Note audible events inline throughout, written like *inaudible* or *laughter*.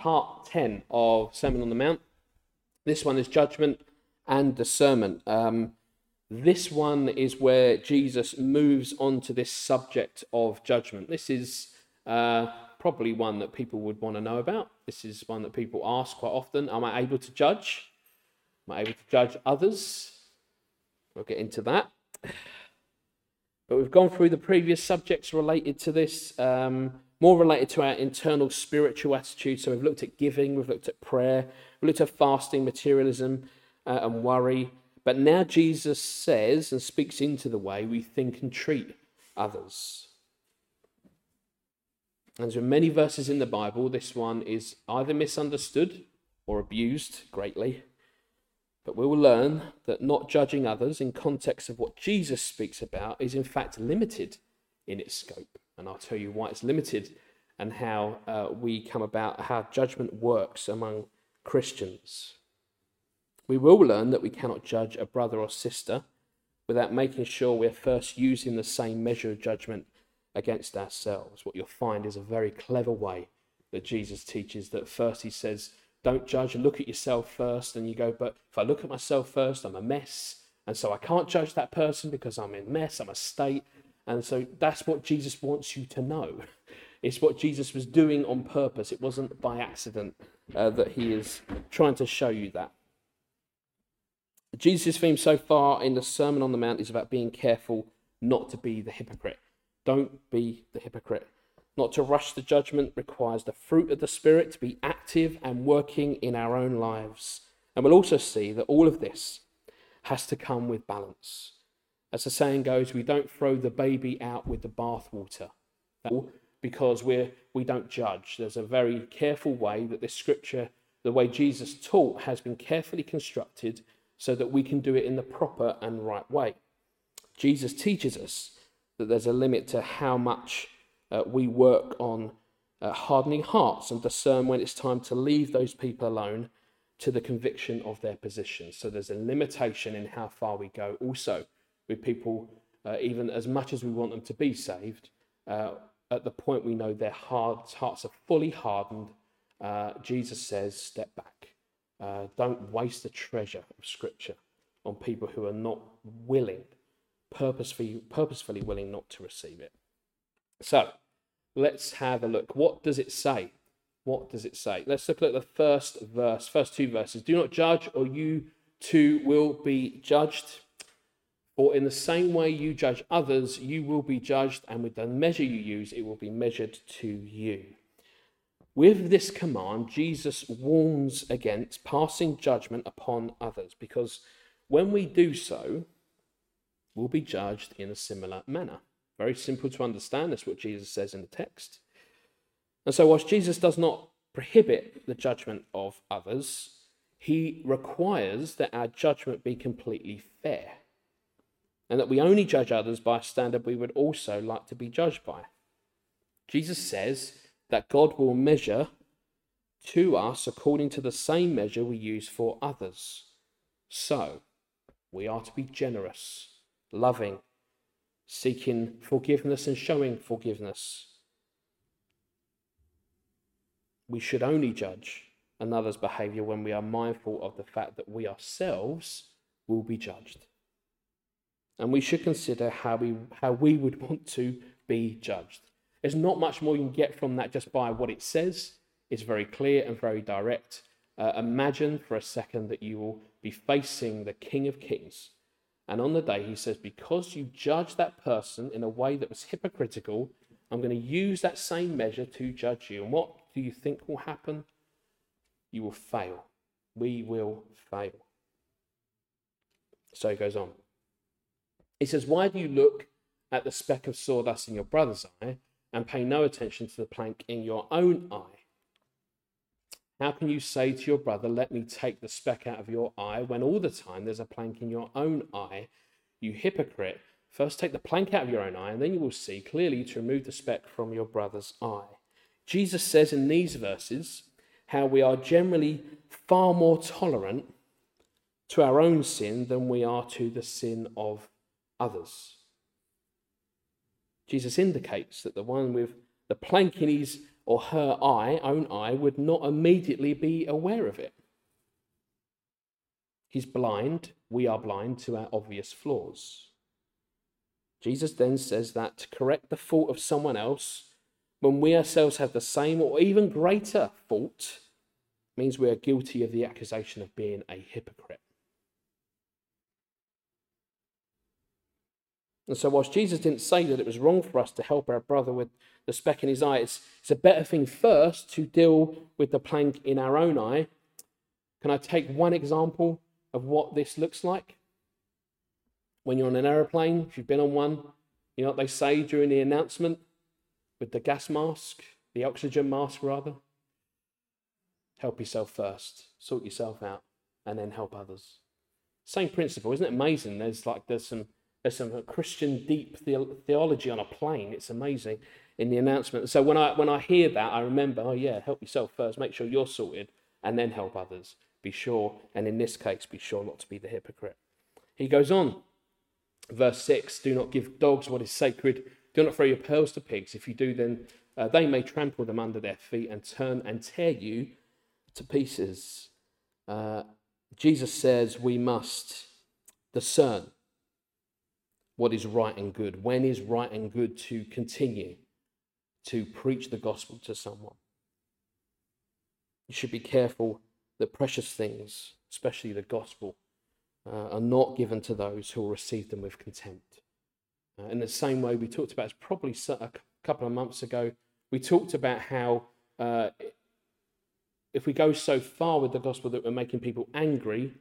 part 10 of Sermon on the Mount. This one is judgment and discernment. Um, this one is where Jesus moves on to this subject of judgment. This is uh, probably one that people would want to know about. This is one that people ask quite often Am I able to judge? Am I able to judge others? We'll get into that. But we've gone through the previous subjects related to this, um, more related to our internal spiritual attitude. So we've looked at giving, we've looked at prayer, we've looked at fasting, materialism, uh, and worry. But now Jesus says and speaks into the way we think and treat others. And are many verses in the Bible. This one is either misunderstood or abused greatly. But we will learn that not judging others in context of what Jesus speaks about is in fact limited in its scope. And I'll tell you why it's limited and how uh, we come about, how judgment works among Christians. We will learn that we cannot judge a brother or sister without making sure we're first using the same measure of judgment against ourselves. What you'll find is a very clever way that Jesus teaches that first he says, don't judge look at yourself first. And you go, but if I look at myself first, I'm a mess. And so I can't judge that person because I'm in mess, I'm a state. And so that's what Jesus wants you to know. *laughs* It's what Jesus was doing on purpose. It wasn't by accident uh, that he is trying to show you that. Jesus' theme so far in the Sermon on the Mount is about being careful not to be the hypocrite. Don't be the hypocrite. Not to rush the judgment requires the fruit of the Spirit to be active and working in our own lives. And we'll also see that all of this has to come with balance. As the saying goes, we don't throw the baby out with the bathwater because we're, we don't judge. There's a very careful way that this scripture, the way Jesus taught, has been carefully constructed so that we can do it in the proper and right way. Jesus teaches us that there's a limit to how much uh, we work on uh, hardening hearts and discern when it's time to leave those people alone to the conviction of their position. So there's a limitation in how far we go. Also, with people, uh, even as much as we want them to be saved, uh, at the point we know their hearts, hearts are fully hardened, uh, Jesus says, step back. Uh, don't waste the treasure of Scripture on people who are not willing, purposefully, purposefully willing not to receive it. So, let's have a look. What does it say? What does it say? Let's look at the first verse, first two verses. Do not judge, or you too will be judged. For in the same way you judge others, you will be judged, and with the measure you use, it will be measured to you. With this command, Jesus warns against passing judgment upon others, because when we do so, we'll be judged in a similar manner. Very simple to understand. That's what Jesus says in the text. And so, whilst Jesus does not prohibit the judgment of others, he requires that our judgment be completely fair and that we only judge others by a standard we would also like to be judged by. Jesus says that God will measure to us according to the same measure we use for others. So, we are to be generous, loving, seeking forgiveness and showing forgiveness. We should only judge another's behavior when we are mindful of the fact that we ourselves will be judged. And we should consider how we, how we would want to be judged. There's not much more you can get from that just by what it says. It's very clear and very direct. Uh, imagine for a second that you will be facing the King of Kings and on the day, he says, Because you judge that person in a way that was hypocritical, I'm going to use that same measure to judge you. And what do you think will happen? You will fail. We will fail. So he goes on. He says, Why do you look at the speck of sawdust in your brother's eye and pay no attention to the plank in your own eye? How can you say to your brother, Let me take the speck out of your eye, when all the time there's a plank in your own eye? You hypocrite. First take the plank out of your own eye, and then you will see clearly to remove the speck from your brother's eye. Jesus says in these verses how we are generally far more tolerant to our own sin than we are to the sin of others. Jesus indicates that the one with the plank in his or her eye, own eye, would not immediately be aware of it. He's blind, we are blind to our obvious flaws. Jesus then says that to correct the fault of someone else, when we ourselves have the same or even greater fault, means we are guilty of the accusation of being a hypocrite. And so, whilst Jesus didn't say that it was wrong for us to help our brother with the speck in his eye, it's, it's a better thing first to deal with the plank in our own eye. Can I take one example of what this looks like? When you're on an aeroplane, if you've been on one, you know what they say during the announcement with the gas mask, the oxygen mask rather? Help yourself first, sort yourself out, and then help others. Same principle, isn't it amazing? There's like there's some there's some Christian deep theology on a plane. It's amazing in the announcement. So when I when I hear that, I remember, oh yeah, help yourself first. Make sure you're sorted, and then help others. Be sure, and in this case, be sure not to be the hypocrite. He goes on, verse six: Do not give dogs what is sacred. Do not throw your pearls to pigs. If you do, then uh, they may trample them under their feet and turn and tear you to pieces. Uh, Jesus says we must discern what is right and good, when is right and good to continue to preach the gospel to someone. You should be careful that precious things, especially the gospel, uh, are not given to those who will receive them with contempt. Uh, in the same way, we talked about, it's probably a couple of months ago, we talked about how uh, if we go so far with the gospel that we're making people angry,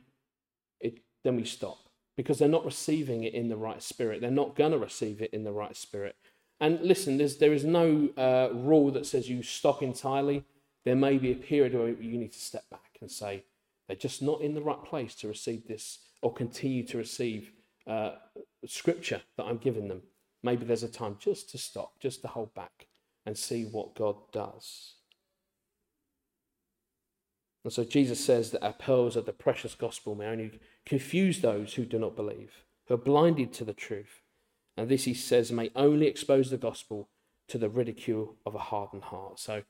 it, then we stop because they're not receiving it in the right spirit. They're not going to receive it in the right spirit. And listen, there's, there is no uh, rule that says you stop entirely. There may be a period where you need to step back and say, they're just not in the right place to receive this or continue to receive uh, scripture that I'm giving them. Maybe there's a time just to stop, just to hold back and see what God does. And so Jesus says that our pearls of the precious gospel may only confuse those who do not believe, who are blinded to the truth. And this, he says, may only expose the gospel to the ridicule of a hardened heart. So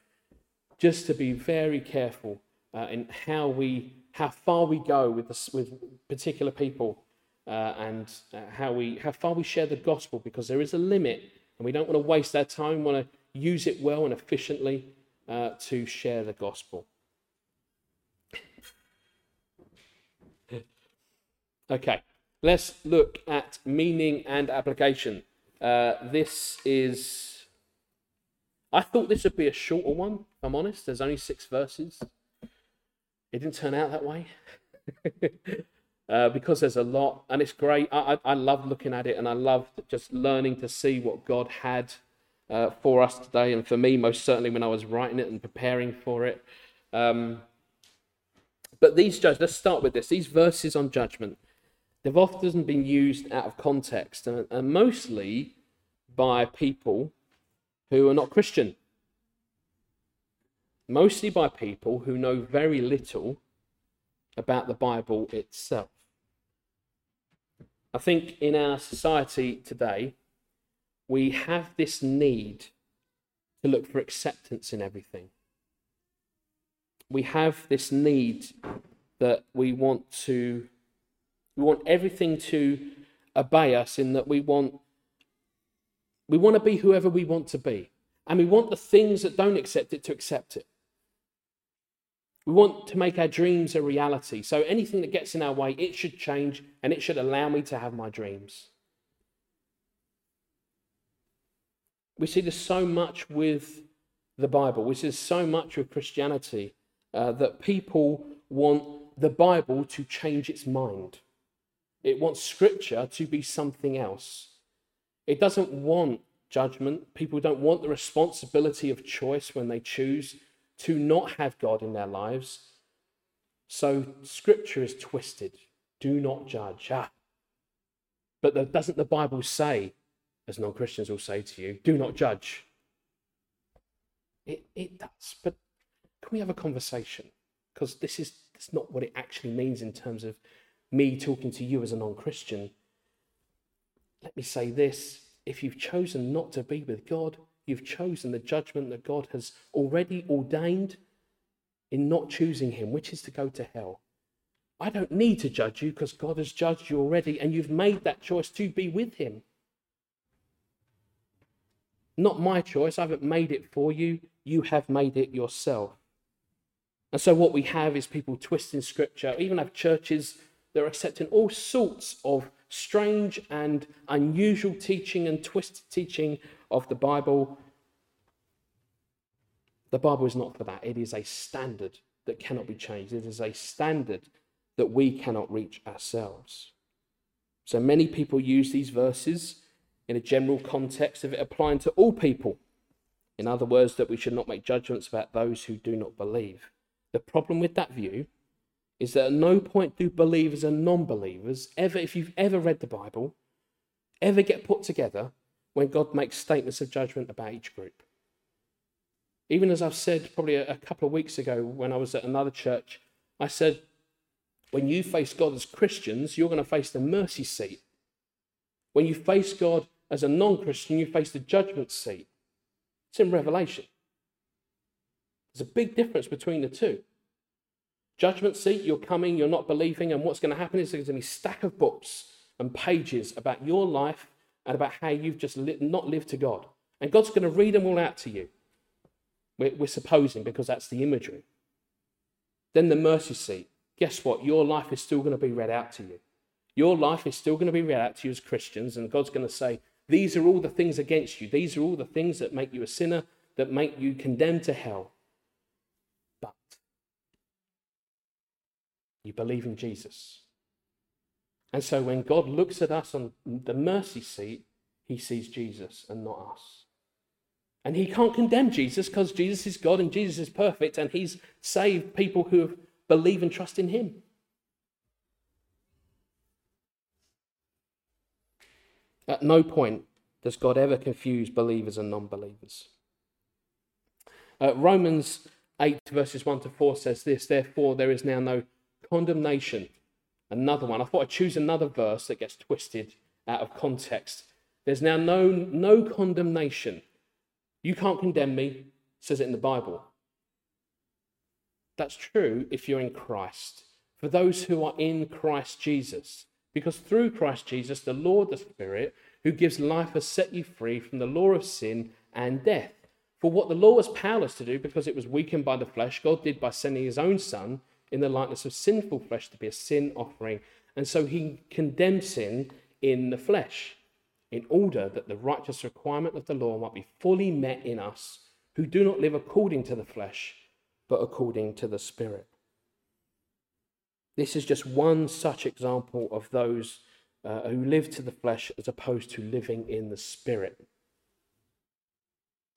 just to be very careful uh, in how we, how far we go with, this, with particular people uh, and uh, how, we, how far we share the gospel, because there is a limit and we don't want to waste our time, we want to use it well and efficiently uh, to share the gospel. Okay, let's look at meaning and application. Uh, this is. I thought this would be a shorter one, if I'm honest. There's only six verses. It didn't turn out that way. *laughs* uh, because there's a lot, and it's great. I, I, I love looking at it, and I love just learning to see what God had uh, for us today, and for me, most certainly when I was writing it and preparing for it. Um, but these judge, let's start with this. These verses on judgment they've often been used out of context and, and mostly by people who are not Christian. Mostly by people who know very little about the Bible itself. I think in our society today, we have this need to look for acceptance in everything. We have this need that we want to we want everything to obey us in that we want we want to be whoever we want to be. And we want the things that don't accept it to accept it. We want to make our dreams a reality. So anything that gets in our way, it should change and it should allow me to have my dreams. We see this so much with the Bible. We see so much with Christianity uh, that people want the Bible to change its mind. It wants scripture to be something else. It doesn't want judgment. People don't want the responsibility of choice when they choose to not have God in their lives. So scripture is twisted. Do not judge. Ah. But the, doesn't the Bible say, as non Christians will say to you, do not judge? It, it does. But can we have a conversation? Because this is that's not what it actually means in terms of me talking to you as a non Christian, let me say this if you've chosen not to be with God, You've chosen the judgment that God has already ordained in not choosing Him, which is to go to hell. I don't need to judge you because God has judged you already, and you've made that choice to be with Him. Not my choice. I haven't made it for you. You have made it yourself. And so, what we have is people twisting scripture, even have churches that are accepting all sorts of strange and unusual teaching and twisted teaching of the Bible. The Bible is not for that. It is a standard that cannot be changed, it is a standard that we cannot reach ourselves. So, many people use these verses in a general context of it applying to all people. In other words, that we should not make judgments about those who do not believe. The problem with that view is that at no point do believers and non believers ever, if you've ever read the Bible, ever get put together when God makes statements of judgment about each group. Even as I've said probably a, a couple of weeks ago when I was at another church, I said, when you face God as Christians, you're going to face the mercy seat. When you face God as a non Christian, you face the judgment seat. It's in Revelation. There's a big difference between the two. Judgment seat, you're coming, you're not believing, and what's going to happen is there's going to be a stack of books and pages about your life and about how you've just not lived to God. And God's going to read them all out to you. We're, we're supposing, because that's the imagery. Then the mercy seat. Guess what? Your life is still going to be read out to you. Your life is still going to be read out to you as Christians, and God's going to say, These are all the things against you. These are all the things that make you a sinner, that make you condemned to hell. You believe in Jesus. And so when God looks at us on the mercy seat, he sees Jesus and not us. And he can't condemn Jesus because Jesus is God and Jesus is perfect and he's saved people who believe and trust in him. At no point does God ever confuse believers and non believers. Uh, Romans 8, verses 1 to 4 says this Therefore, there is now no condemnation. Another one. I thought I'd choose another verse that gets twisted out of context. There's now no, no condemnation. You can't condemn me, says it in the Bible. That's true if you're in Christ. For those who are in Christ Jesus. Because through Christ Jesus, the Lord, the Spirit, who gives life, has set you free from the law of sin and death. For what the law was powerless to do because it was weakened by the flesh, God did by sending his own Son in the likeness of sinful flesh to be a sin offering. And so he condemned sin in the flesh in order that the righteous requirement of the law might be fully met in us who do not live according to the flesh, but according to the Spirit. This is just one such example of those uh, who live to the flesh as opposed to living in the Spirit.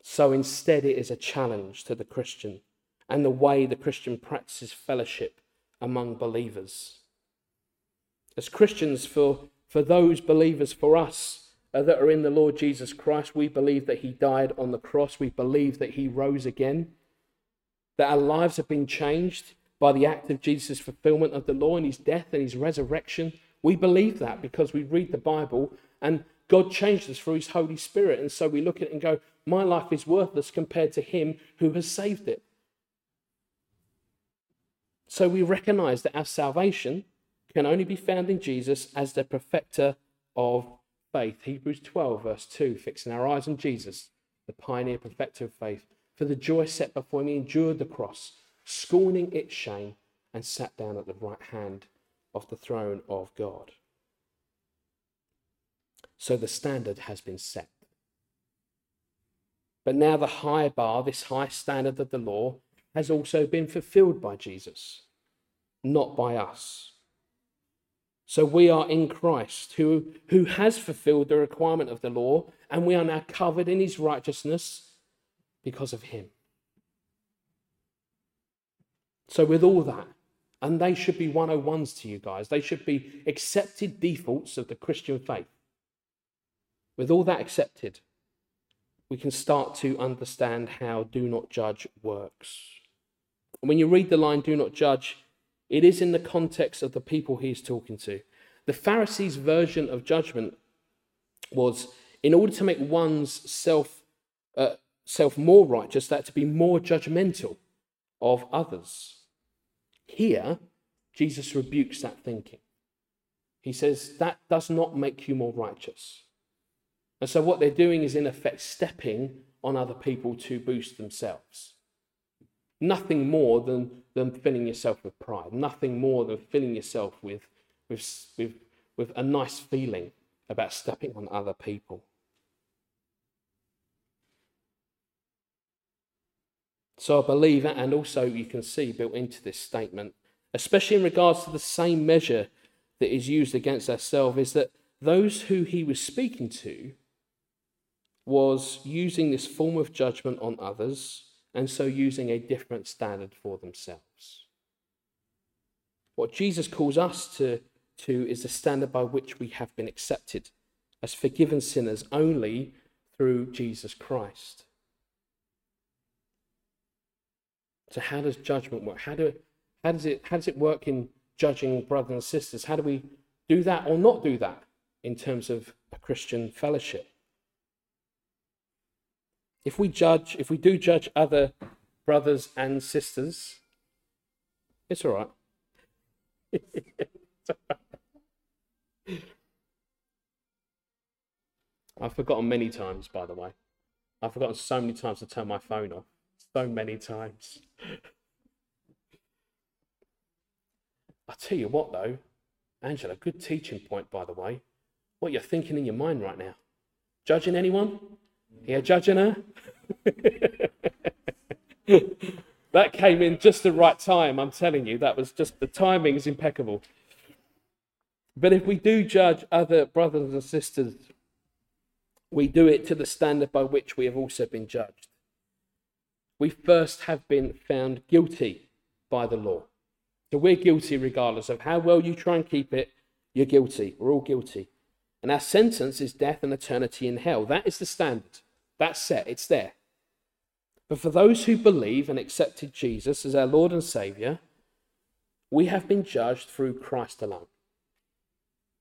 So instead, it is a challenge to the Christian and the way the Christian practices fellowship among believers. As Christians, for, for those believers, for us uh, that are in the Lord Jesus Christ, we believe that He died on the cross. We believe that He rose again, that our lives have been changed by the act of Jesus' fulfillment of the law and His death and His resurrection. We believe that because we read the Bible and God changed us through His Holy Spirit. And so we look at it and go, My life is worthless compared to Him who has saved it. So we recognize that our salvation can only be found in Jesus as the perfecter of faith. Hebrews 12, verse 2, fixing our eyes on Jesus, the pioneer perfecter of faith. For the joy set before he endured the cross, scorning its shame, and sat down at the right hand of the throne of God. So the standard has been set. But now the high bar, this high standard of the law, has also been fulfilled by Jesus, not by us. So we are in Christ, who, who has fulfilled the requirement of the law, and we are now covered in his righteousness because of him. So, with all that, and they should be 101s to you guys, they should be accepted defaults of the Christian faith. With all that accepted, we can start to understand how do not judge works. And when you read the line, do not judge, it is in the context of the people he's talking to. The Pharisees' version of judgment was in order to make one's self uh, self more righteous, that to be more judgmental of others. Here, Jesus rebukes that thinking. He says that does not make you more righteous. And so, what they're doing is, in effect, stepping on other people to boost themselves. Nothing more than, than filling yourself with pride, nothing more than filling yourself with, with, with, with a nice feeling about stepping on other people. So I believe, and also you can see built into this statement, especially in regards to the same measure that is used against ourselves, is that those who he was speaking to was using this form of judgment on others and so using a different standard for themselves. What Jesus calls us to, to is the standard by which we have been accepted as forgiven sinners only through Jesus Christ. So how does judgment work? How, do, how, does it, how does it work in judging brothers and sisters? How do we do that or not do that in terms of a Christian fellowship? If we judge, if we do judge other brothers and sisters, it's all right. *laughs* I've forgotten many times, by the way. I've forgotten so many times to turn my phone off so many times. I tell you what, though, Angela, good teaching point, by the way. What you're thinking in your mind right now. Judging anyone? Yeah, judging *laughs* her? that came in just the right time, I'm telling you. That was just the timing is impeccable. But if we do judge other brothers and sisters, we do it to the standard by which we have also been judged we first have been found guilty by the law. So we're guilty regardless of how well you try and keep it, you're guilty. We're all guilty. And our sentence is death and eternity in hell. That is the standard. That's set, it's there. But for those who believe and accepted Jesus as our Lord and Saviour, we have been judged through Christ alone.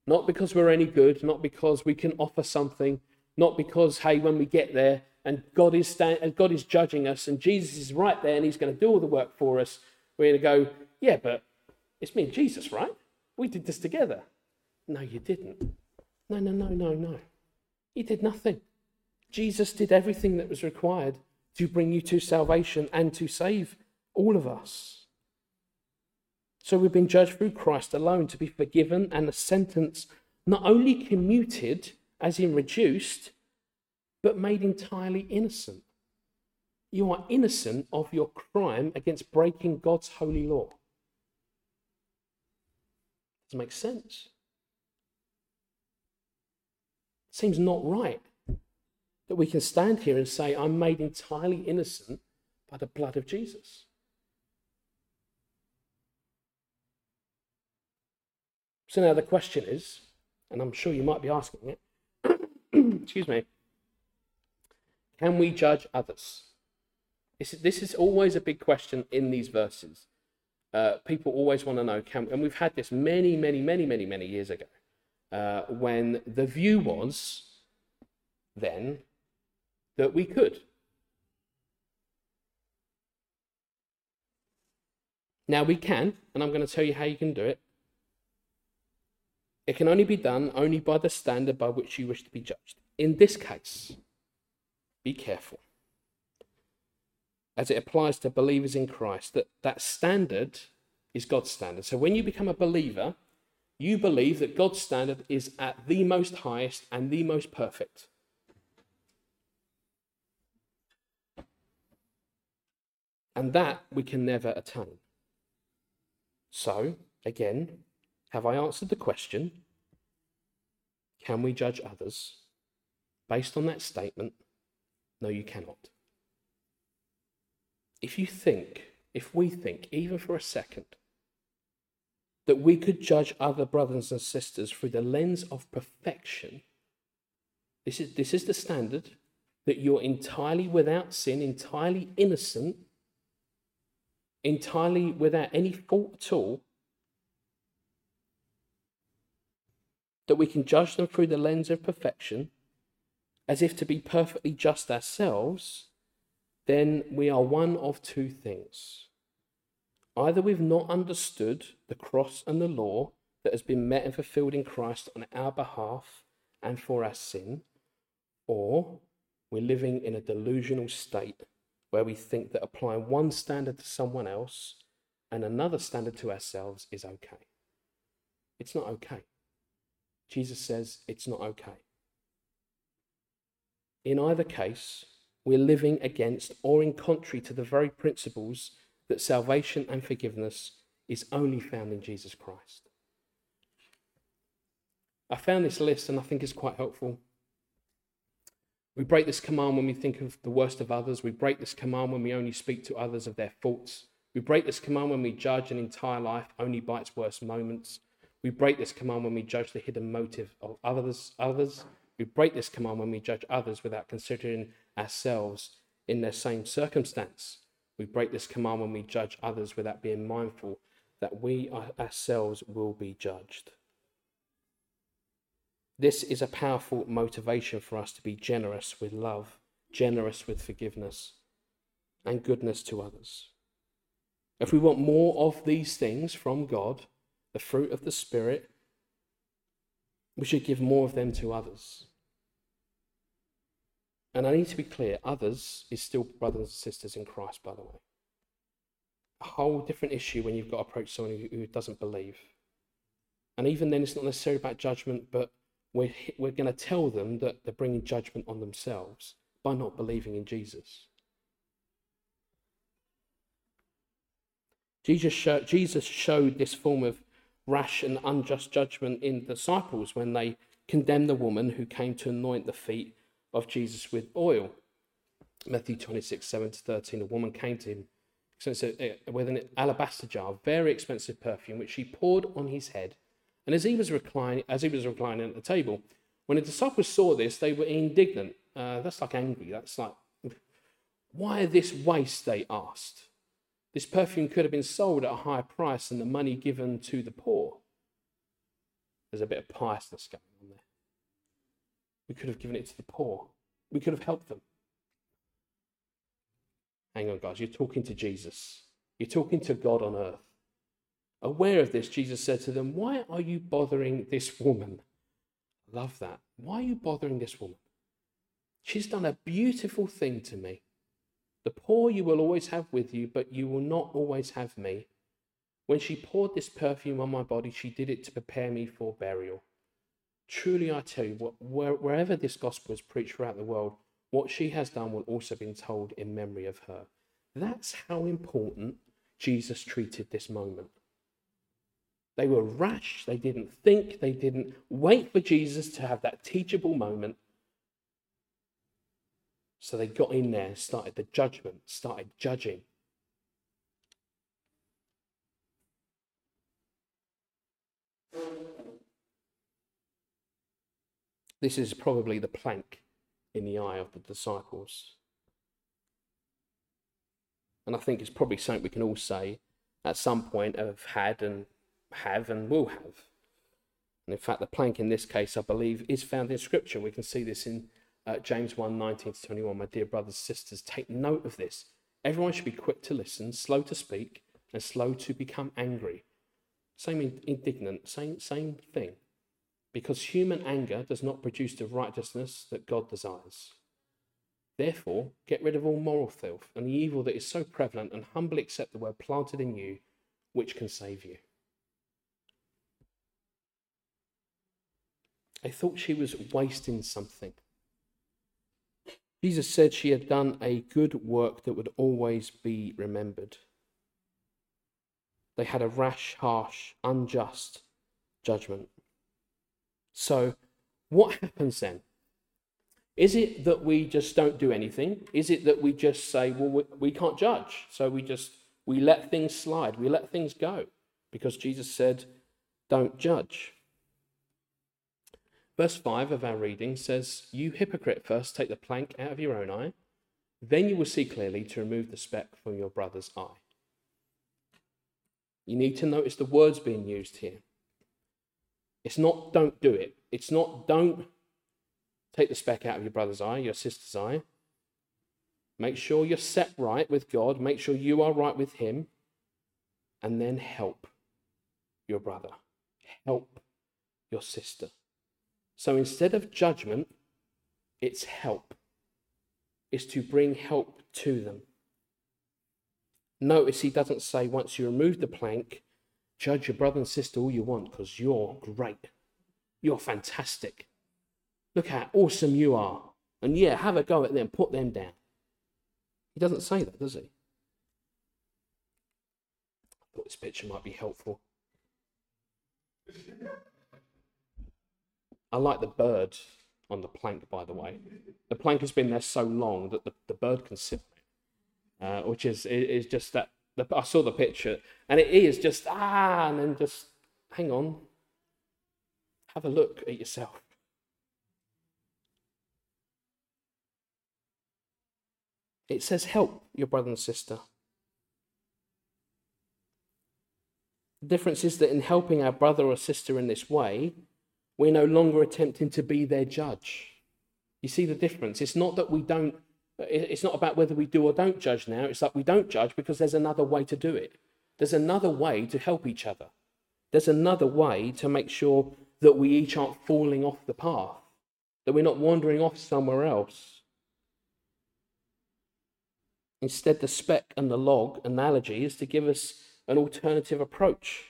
Not because we're any good, not because we can offer something, not because, hey, when we get there, and God is, stand, and God is judging us, and Jesus is right there, and He's going to do all the work for us. We're going to go, yeah, but it's me and Jesus, right? We did this together. No, you didn't. No, no, no, no, no. He did nothing. Jesus did everything that was required to bring you to salvation and to save all of us. So we've been judged through Christ alone to be forgiven and the sentence not only commuted, as in reduced, but made entirely innocent. You are innocent of your crime against breaking God's holy law. Does it make sense? Seems not right that we can stand here and say, I'm made entirely innocent by the blood of Jesus. So now the question is, and I'm sure you might be asking it, *clears throat* excuse me, can we judge others? This is, this is always a big question in these verses. Uh, people always want to know, can, and we've had this many, many, many, many, many years ago, uh, when the view was then that we could. Now we can, and I'm going to tell you how you can do it. It can only be done only by the standard by which you wish to be judged. In this case, be careful. As it applies to believers in Christ, that that standard is God's standard. So when you become a believer, you believe that God's standard is at the most highest and the most perfect. And that we can never attain. So, again, have I answered the question? Can we judge others based on that statement? No, you cannot. If you think, if we think, even for a second, that we could judge other brothers and sisters through the lens of perfection, this is, this is the standard that you're entirely without sin, entirely innocent, entirely without any fault at all, that we can judge them through the lens of perfection as if to be perfectly just ourselves, then we are one of two things. Either we've not understood the cross and the law that has been met and fulfilled in Christ on our behalf and for our sin, or we're living in a delusional state where we think that applying one standard to someone else and another standard to ourselves is okay. It's not okay. Jesus says it's not okay. In either case, we're living against or in contrary to the very principles that salvation and forgiveness is only found in Jesus Christ. I found this list and I think it's quite helpful. We break this command when we think of the worst of others. We break this command when we only speak to others of their faults. We break this command when we judge an entire life only by its worst moments. We break this command when we judge the hidden motive of others. Others. We break this command when we judge others without considering ourselves in their same circumstance. We break this command when we judge others without being mindful that we ourselves will be judged. This is a powerful motivation for us to be generous with love, generous with forgiveness, and goodness to others. If we want more of these things from God, the fruit of the Spirit, we should give more of them to others. And I need to be clear others is still brothers and sisters in Christ, by the way. A whole different issue when you've got to approach someone who, who doesn't believe. And even then, it's not necessarily about judgment, but we're, we're going to tell them that they're bringing judgment on themselves by not believing in Jesus. Jesus, show, Jesus showed this form of rash and unjust judgment in the disciples when they condemned the woman who came to anoint the feet of Jesus with oil. Matthew 26, 7 to 13. A woman came to him with an alabaster jar, very expensive perfume, which she poured on his head and as he was reclining, as he was reclining at the table, when the disciples saw this, they were indignant. Uh, that's like angry. That's like, why this waste? They asked. This perfume could have been sold at a higher price than the money given to the poor. There's a bit of piousness going on there. We could have given it to the poor. We could have helped them. Hang on, guys. You're talking to Jesus. You're talking to God on earth. Aware of this, Jesus said to them, Why are you bothering this woman? Love that. Why are you bothering this woman? She's done a beautiful thing to me. The poor you will always have with you, but you will not always have me. When she poured this perfume on my body, she did it to prepare me for burial. Truly, I tell you, wherever this gospel is preached throughout the world, what she has done will also be told in memory of her. That's how important Jesus treated this moment. They were rash. They didn't think. They didn't wait for Jesus to have that teachable moment. So they got in there, started the judgment, started judging. This is probably the plank in the eye of the disciples. And I think it's probably something we can all say at some point have had and have and will have. And in fact, the plank in this case, I believe, is found in Scripture. We can see this in uh, James 1 19 to 21. My dear brothers and sisters, take note of this. Everyone should be quick to listen, slow to speak, and slow to become angry. Same indignant, same, same thing. Because human anger does not produce the righteousness that God desires. Therefore, get rid of all moral filth and the evil that is so prevalent, and humbly accept the word planted in you, which can save you. I thought she was wasting something. Jesus said she had done a good work that would always be remembered. They had a rash, harsh, unjust judgment. So, what happens then? Is it that we just don't do anything? Is it that we just say, well, we, we can't judge, so we just we let things slide, we let things go because Jesus said, don't judge. Verse 5 of our reading says, You hypocrite, first take the plank out of your own eye, then you will see clearly to remove the speck from your brother's eye. You need to notice the words being used here. It's not don't do it. It's not don't take the speck out of your brother's eye, your sister's eye. Make sure you're set right with God. Make sure you are right with Him. And then help your brother. Help your sister. So instead of judgment, it's help. It's to bring help to them. Notice he doesn't say, once you remove the plank, judge your brother and sister all you want because you're great. You're fantastic. Look how awesome you are. And yeah, have a go at them, put them down. He doesn't say that, does he? I thought this picture might be helpful. I like the bird on the plank, by the way. The plank has been there so long that the, the bird can sit on it, uh, which is is just that. I saw the picture, and it is just ah, and then just hang on, have a look at yourself. It says, help your brother and sister. The difference is that in helping our brother or sister in this way, we're no longer attempting to be their judge. You see the difference? It's not that we don't, it's not about whether we do or don't judge now. It's like we don't judge because there's another way to do it. There's another way to help each other. There's another way to make sure that we each aren't falling off the path, that we're not wandering off somewhere else. Instead, the speck and the log analogy is to give us an alternative approach.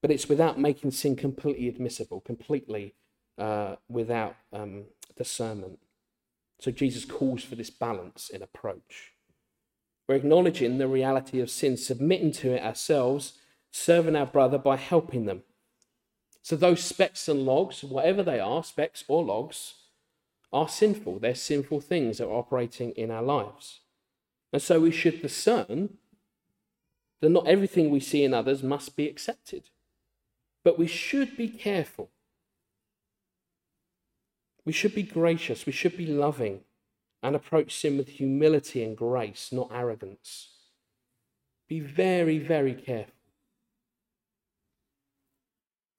But it's without making sin completely admissible, completely uh, without um, discernment. So Jesus calls for this balance in approach. We're acknowledging the reality of sin, submitting to it ourselves, serving our brother by helping them. So those specks and logs, whatever they are, specks or logs, are sinful. They're sinful things that are operating in our lives. And so we should discern that not everything we see in others must be accepted. But we should be careful. We should be gracious. We should be loving and approach sin with humility and grace, not arrogance. Be very, very careful.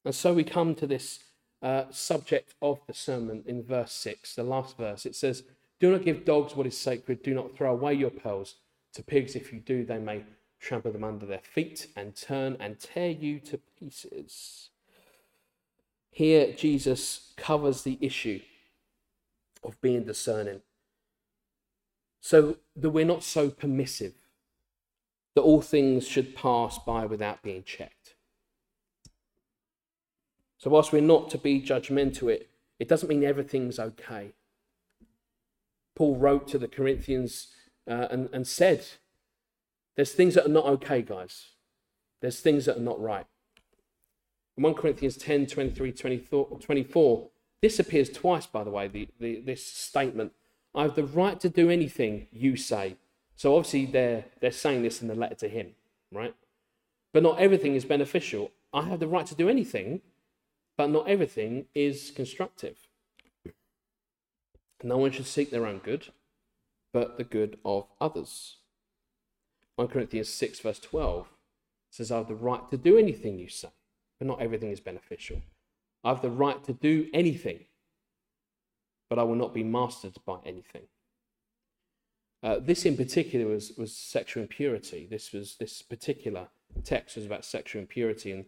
And so we come to this uh, subject of the sermon in verse 6, the last verse. It says, Do not give dogs what is sacred, do not throw away your pearls to pigs. If you do, they may trample them under their feet and turn and tear you to pieces. Here, Jesus covers the issue of being discerning. So that we're not so permissive that all things should pass by without being checked. So, whilst we're not to be judgmental, it, it doesn't mean everything's okay. Paul wrote to the Corinthians uh, and, and said, There's things that are not okay, guys. There's things that are not right. In 1 Corinthians 10 23 24, this appears twice, by the way, the, the, this statement. I have the right to do anything you say. So obviously they're, they're saying this in the letter to him, right? But not everything is beneficial. I have the right to do anything but not everything is constructive. No one should seek their own good, but the good of others. 1 Corinthians 6, verse 12 says, I have the right to do anything you say, but not everything is beneficial. I have the right to do anything, but I will not be mastered by anything. Uh, this in particular was, was sexual impurity. This was this particular text was about sexual impurity, and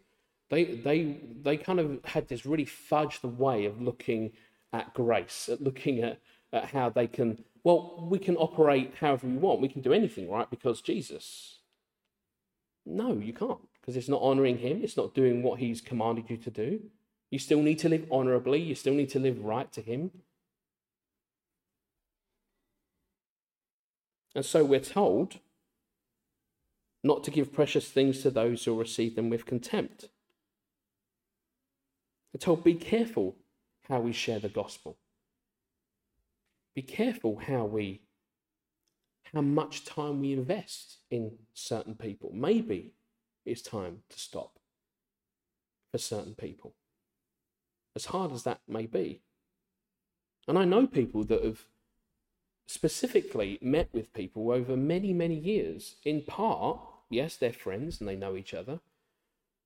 they they they kind of had this really fudged way of looking at grace, at looking at, at how they can well, we can operate however we want. We can do anything, right? Because Jesus. No, you can't, because it's not honoring him, it's not doing what he's commanded you to do. You still need to live honorably, you still need to live right to him. And so we're told not to give precious things to those who receive them with contempt. We're told, be careful how we share the gospel. Be careful how we, how much time we invest in certain people. Maybe it's time to stop for certain people, as hard as that may be. And I know people that have specifically met with people over many, many years. In part, yes, they're friends and they know each other,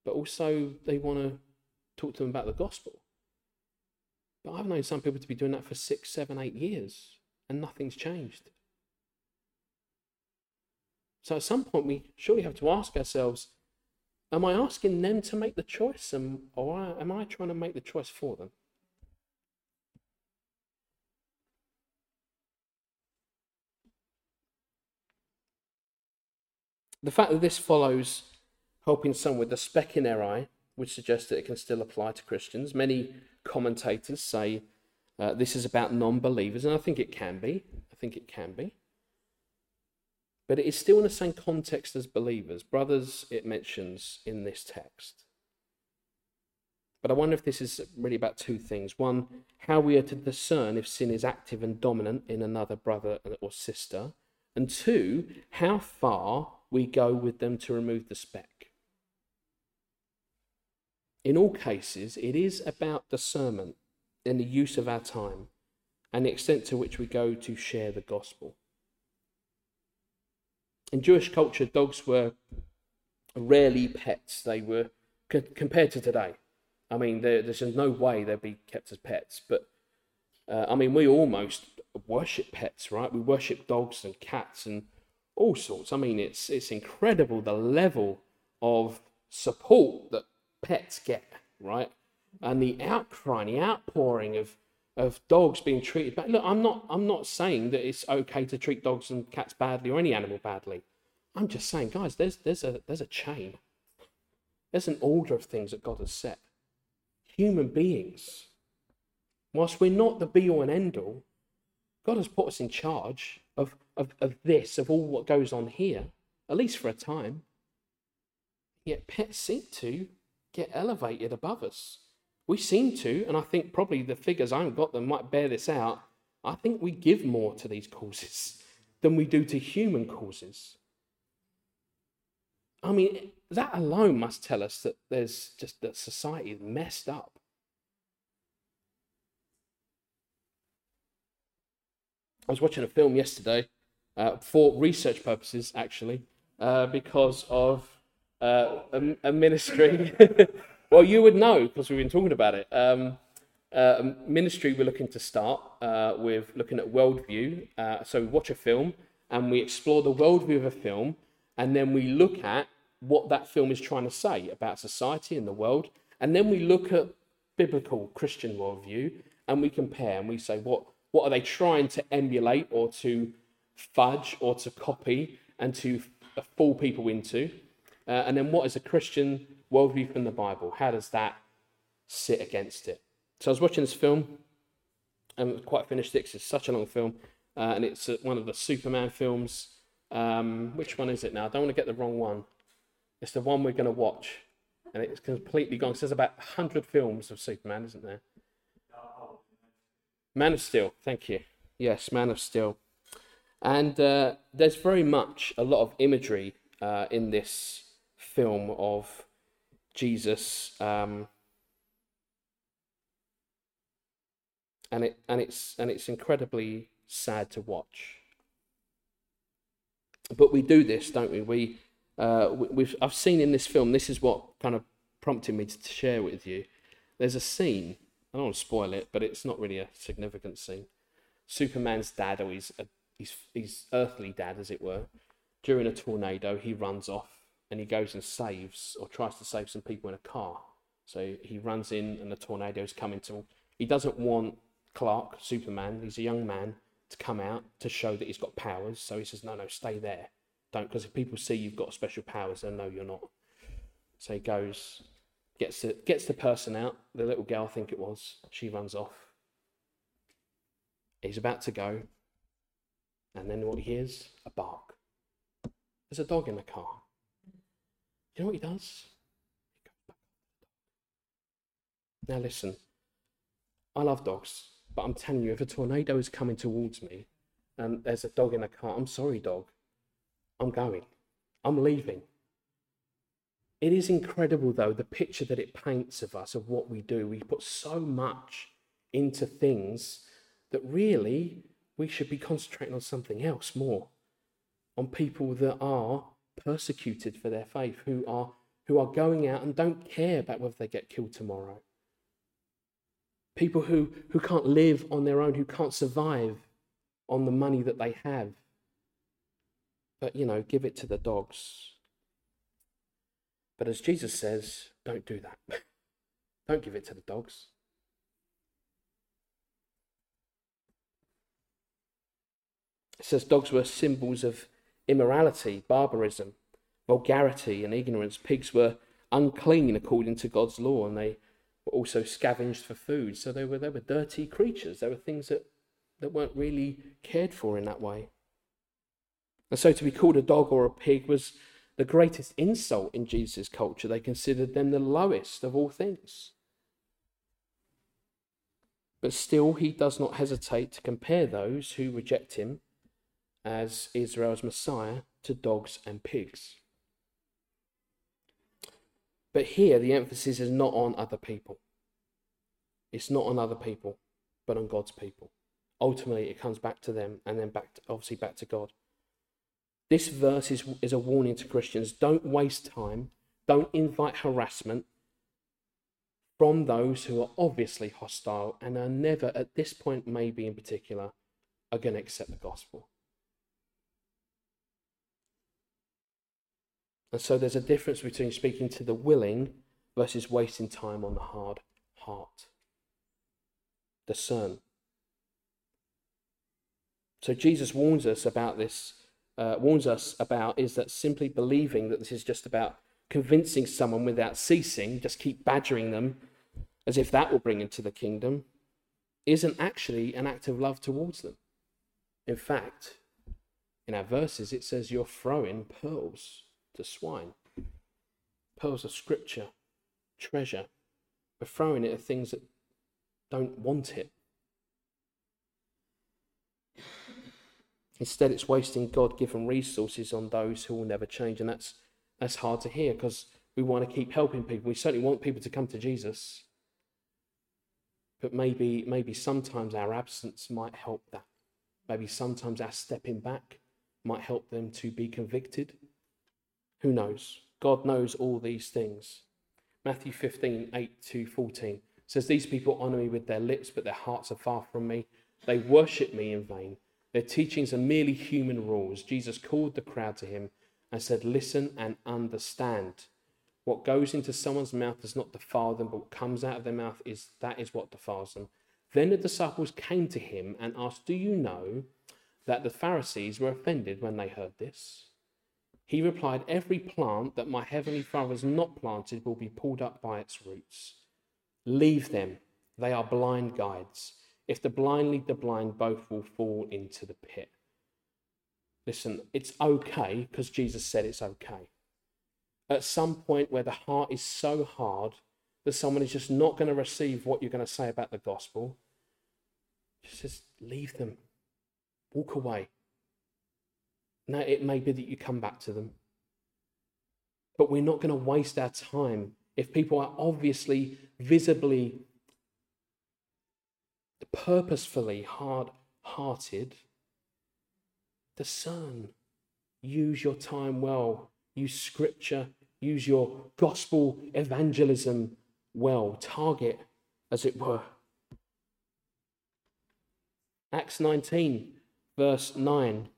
but also they want to talk to them about the gospel. But I've known some people to be doing that for six, seven, eight years and nothing's changed. So at some point, we surely have to ask ourselves Am I asking them to make the choice, or am I trying to make the choice for them? The fact that this follows helping someone with a speck in their eye would suggest that it can still apply to Christians. Many commentators say uh, this is about non believers, and I think it can be. I think it can be. But it is still in the same context as believers. Brothers, it mentions in this text. But I wonder if this is really about two things. One, how we are to discern if sin is active and dominant in another brother or sister. And two, how far we go with them to remove the speck. In all cases, it is about discernment in the use of our time and the extent to which we go to share the gospel. In Jewish culture, dogs were rarely pets. They were compared to today. I mean, there's no way they'd be kept as pets. But uh, I mean, we almost worship pets, right? We worship dogs and cats and all sorts. I mean, it's it's incredible the level of support that pets get, right? And the outcry, the outpouring of of dogs being treated bad. Look, I'm not I'm not saying that it's okay to treat dogs and cats badly or any animal badly. I'm just saying, guys, there's there's a there's a chain. There's an order of things that God has set. Human beings, whilst we're not the be all and end all, God has put us in charge of, of, of this, of all what goes on here, at least for a time. Yet pets seem to get elevated above us. We seem to, and I think probably the figures, I haven't got them, might bear this out. I think we give more to these causes *laughs* than we do to human causes. I mean, that alone must tell us that there's just that society is messed up. I was watching a film yesterday uh, for research purposes, actually, uh, because of uh, a, a, ministry. *laughs* well, you would know because we've been talking about it. Um, uh, ministry we're looking to start uh, with looking at worldview. Uh, so we watch a film and we explore the worldview of a film, and then we look at what that film is trying to say about society and the world, and then we look at biblical Christian worldview and we compare and we say what what are they trying to emulate or to fudge or to copy and to fool people into? Uh, and then what is a Christian worldview from the Bible? How does that sit against it? So I was watching this film and quite finished it. It's such a long film, uh, and it's uh, one of the Superman films. Um, which one is it now? I don't want to get the wrong one. It's the one we're going to watch, and it's completely gone. There's about hundred films of Superman, isn't there? Man of Steel. Thank you. Yes, Man of Steel. And uh, there's very much a lot of imagery uh, in this film of Jesus. Um, and it and it's and it's incredibly sad to watch. But we do this, don't we? We uh, we've I've seen in this film. This is what kind of prompted me to share with you. There's a scene. I don't want to spoil it, but it's not really a significant scene. Superman's dad, or his his, his earthly dad, as it were, during a tornado, he runs off and he goes and saves or tries to save some people in a car. So he runs in and the tornado is coming to. He doesn't want Clark, Superman, he's a young man, to come out to show that he's got powers. So he says, No, no, stay there. Don't, because if people see you've got special powers, they'll know you're not. So he goes, gets the, gets the person out, the little girl, I think it was. She runs off. He's about to go. And then what he hears? A bark. There's a dog in the car. You know what he does? Now listen, I love dogs, but I'm telling you, if a tornado is coming towards me and there's a dog in the car, I'm sorry, dog. I'm going. I'm leaving. It is incredible, though, the picture that it paints of us, of what we do. We put so much into things that really we should be concentrating on something else more, on people that are persecuted for their faith, who are who are going out and don't care about whether they get killed tomorrow. People who, who can't live on their own, who can't survive on the money that they have. But, you know, give it to the dogs. But as Jesus says, don't do that. *laughs* don't give it to the dogs. It says dogs were symbols of immorality, barbarism, vulgarity, and ignorance. Pigs were unclean according to God's law, and they were also scavenged for food. So they were, they were dirty creatures. They were things that, that weren't really cared for in that way. And so to be called a dog or a pig was the greatest insult in Jesus' culture. They considered them the lowest of all things. But still, he does not hesitate to compare those who reject him as Israel's Messiah to dogs and pigs. But here, the emphasis is not on other people. It's not on other people, but on God's people. Ultimately, it comes back to them and then back to, obviously back to God. This verse is, is a warning to Christians don't waste time, don't invite harassment from those who are obviously hostile and are never, at this point, maybe in particular, are going to accept the gospel. And so there's a difference between speaking to the willing versus wasting time on the hard heart. Discern. So Jesus warns us about this, uh, warns us about is that simply believing that this is just about convincing someone without ceasing, just keep badgering them as if that will bring into the kingdom, isn't actually an act of love towards them. In fact, in our verses, it says you're throwing pearls to swine. Pearls of scripture, treasure. We're throwing it at things that don't want it. Instead, it's wasting God given resources on those who will never change. And that's, that's hard to hear because we want to keep helping people. We certainly want people to come to Jesus. But maybe, maybe sometimes our absence might help that. Maybe sometimes our stepping back might help them to be convicted who knows? God knows all these things. Matthew 15, 8 to 14 says, These people honor me with their lips, but their hearts are far from me. They worship me in vain. Their teachings are merely human rules. Jesus called the crowd to him and said, Listen and understand. What goes into someone's mouth does not defile them, but what comes out of their mouth is that is what defiles them. Then the disciples came to him and asked, Do you know that the Pharisees were offended when they heard this? He replied, Every plant that my heavenly Father has not planted will be pulled up by its roots. Leave them, they are blind guides. If the blind lead the blind, both will fall into the pit. Listen, it's okay because Jesus said it's okay. At some point where the heart is so hard that someone is just not going to receive what you're going to say about the gospel, just leave them, walk away. Now, it may be that you come back to them. But we're not going to waste our time if people are obviously, visibly, purposefully hard hearted. Discern. Use your time well. Use scripture. Use your gospel evangelism well. Target, as it were. Acts 19, verse 9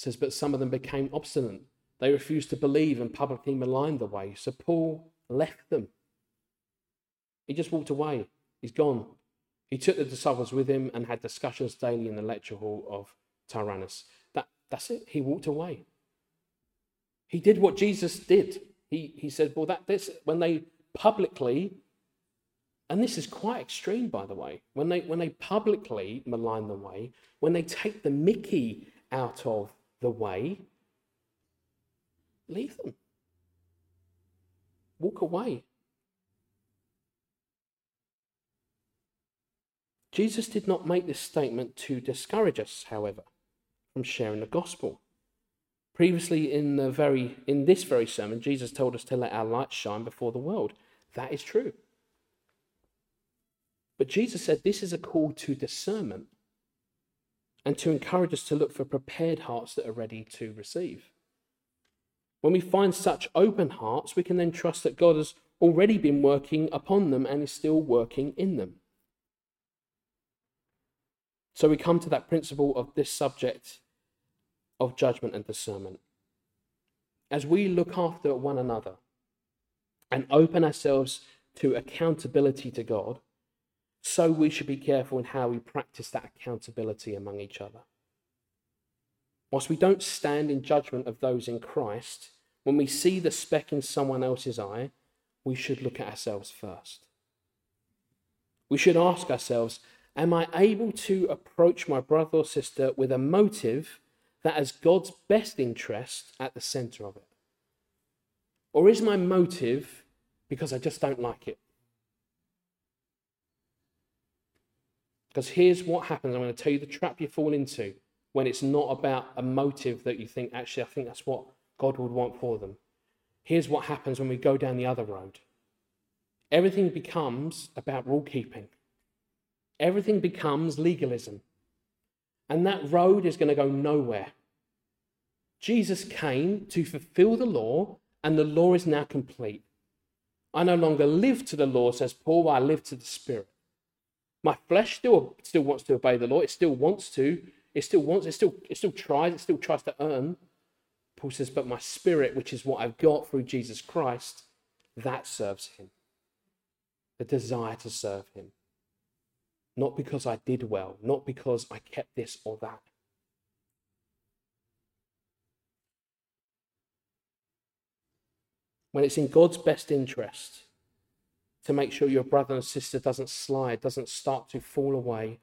says, But some of them became obstinate. They refused to believe and publicly maligned the way. So Paul left them. He just walked away. He's gone. He took the disciples with him and had discussions daily in the lecture hall of Tyrannus. That, that's it. He walked away. He did what Jesus did. He, he said, Well, that this when they publicly, and this is quite extreme, by the way, when they when they publicly malign the way, when they take the mickey out of the way, leave them. Walk away. Jesus did not make this statement to discourage us, however, from sharing the gospel. Previously in the very in this very sermon, Jesus told us to let our light shine before the world. That is true. But Jesus said this is a call to discernment and to encourage us to look for prepared hearts that are ready to receive. When we find such open hearts, we can then trust that God has already been working upon them and is still working in them. So we come to that principle of this subject of judgment and discernment. As we look after one another and open ourselves to accountability to God, so we should be careful in how we practice that accountability among each other. Whilst we don't stand in judgment of those in Christ, when we see the speck in someone else's eye, we should look at ourselves first. We should ask ourselves Am I able to approach my brother or sister with a motive that has God's best interest at the center of it? Or is my motive because I just don't like it? Because here's what happens. I'm going to tell you the trap you fall into when it's not about a motive that you think, actually, I think that's what God would want for them. Here's what happens when we go down the other road everything becomes about rule keeping, everything becomes legalism. And that road is going to go nowhere. Jesus came to fulfill the law, and the law is now complete. I no longer live to the law, says Paul, I live to the Spirit. My flesh still, still wants to obey the law. It still wants to. It still wants. It still. It still tries. It still tries to earn. Paul says, but my spirit, which is what I've got through Jesus Christ, that serves Him. The desire to serve Him. Not because I did well. Not because I kept this or that. When it's in God's best interest to make sure your brother and sister doesn't slide, doesn't start to fall away,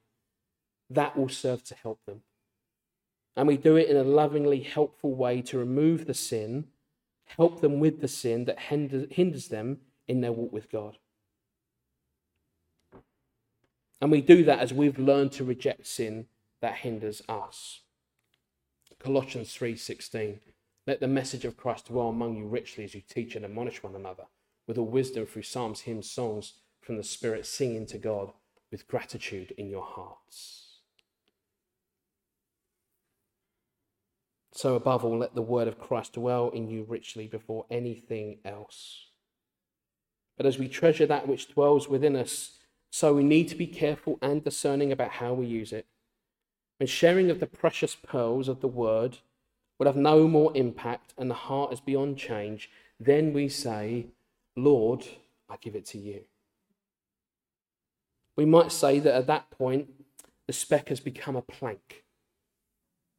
that will serve to help them. And we do it in a lovingly helpful way to remove the sin, help them with the sin that hinders them in their walk with God. And we do that as we've learned to reject sin that hinders us. Colossians 3:16 Let the message of Christ dwell among you richly as you teach and admonish one another with all wisdom through psalms, hymns, songs from the Spirit, singing to God with gratitude in your hearts. So, above all, let the word of Christ dwell in you richly before anything else. But as we treasure that which dwells within us, so we need to be careful and discerning about how we use it. When sharing of the precious pearls of the word would have no more impact and the heart is beyond change, then we say, Lord, I give it to you. We might say that at that point, the speck has become a plank.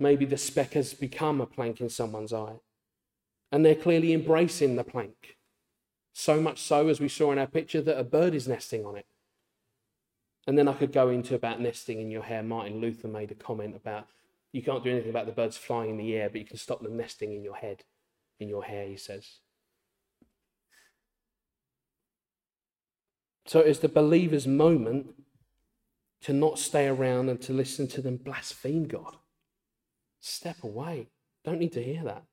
Maybe the speck has become a plank in someone's eye. And they're clearly embracing the plank. So much so, as we saw in our picture, that a bird is nesting on it. And then I could go into about nesting in your hair. Martin Luther made a comment about you can't do anything about the birds flying in the air, but you can stop them nesting in your head, in your hair, he says. So it's the believer's moment to not stay around and to listen to them blaspheme God. Step away. Don't need to hear that.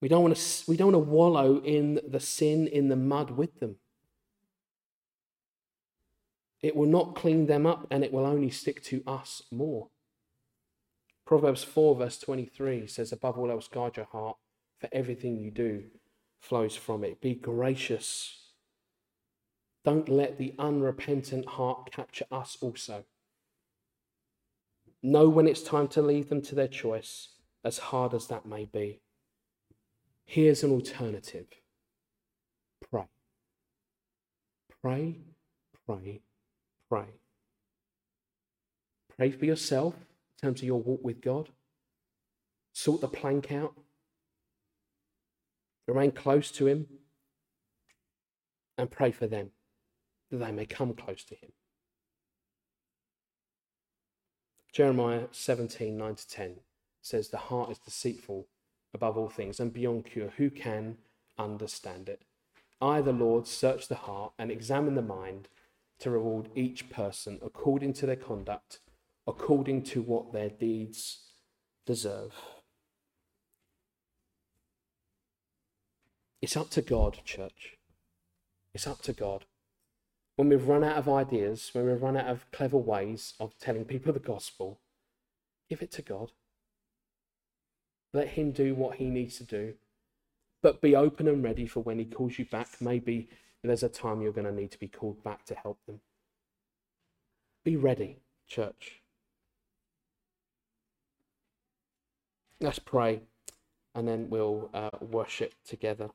We don't want to, we don't want to wallow in the sin, in the mud with them. It will not clean them up and it will only stick to us more. Proverbs 4, verse 23 says, Above all else, guard your heart, for everything you do flows from it. Be gracious don't let the unrepentant heart capture us also. Know when it's time to leave them to their choice, as hard as that may be. Here's an alternative pray. Pray, pray, pray. Pray for yourself in terms of your walk with God. Sort the plank out. Remain close to Him. And pray for them that they may come close to him. Jeremiah 17 9 to 10 says, The heart is deceitful above all things and beyond cure. Who can understand it? I, the Lord, search the heart and examine the mind to reward each person according to their conduct, according to what their deeds deserve. It's up to God, church. It's up to God when we've run out of ideas, when we've run out of clever ways of telling people the gospel, give it to God. Let Him do what He needs to do. But be open and ready for when He calls you back. Maybe there's a time you're going to need to be called back to help them. Be ready, church. Let's pray and then we'll uh, worship together.